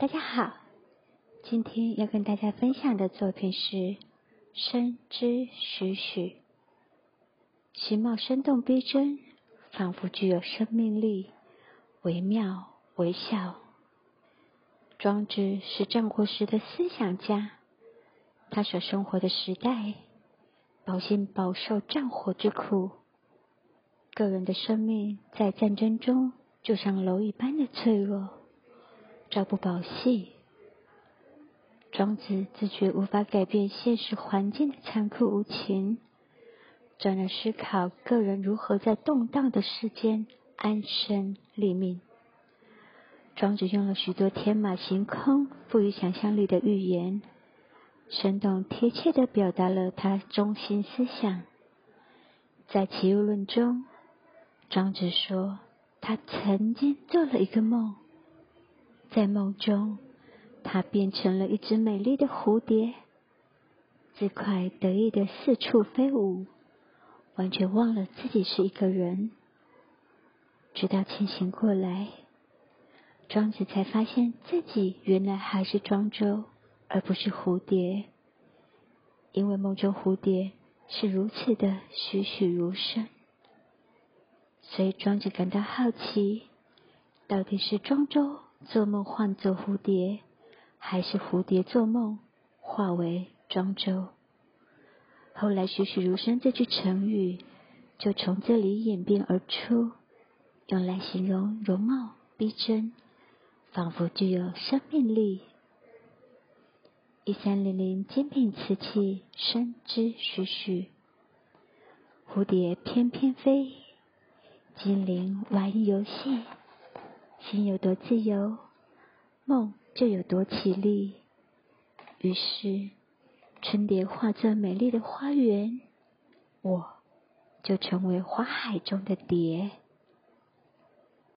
大家好，今天要跟大家分享的作品是《生之栩栩》，形貌生动逼真，仿佛具有生命力，惟妙惟肖。庄子是战国时的思想家，他所生活的时代，百姓饱受战火之苦，个人的生命在战争中就像蝼蚁般的脆弱。朝不保夕，庄子自觉无法改变现实环境的残酷无情，转而思考个人如何在动荡的世间安身立命。庄子用了许多天马行空、富于想象力的寓言，生动贴切的表达了他中心思想。在《齐物论》中，庄子说，他曾经做了一个梦。在梦中，他变成了一只美丽的蝴蝶，自快得意的四处飞舞，完全忘了自己是一个人。直到清醒过来，庄子才发现自己原来还是庄周，而不是蝴蝶。因为梦中蝴蝶是如此的栩栩如生，所以庄子感到好奇，到底是庄周。做梦换作蝴蝶，还是蝴蝶做梦化为庄周？后来“栩栩如生”这句成语就从这里演变而出，用来形容容貌逼真，仿佛具有生命力。一三零零精品瓷器，生之栩栩，蝴蝶翩翩飞，精灵玩游戏。心有多自由，梦就有多绮丽。于是，春蝶化作美丽的花园，我就成为花海中的蝶。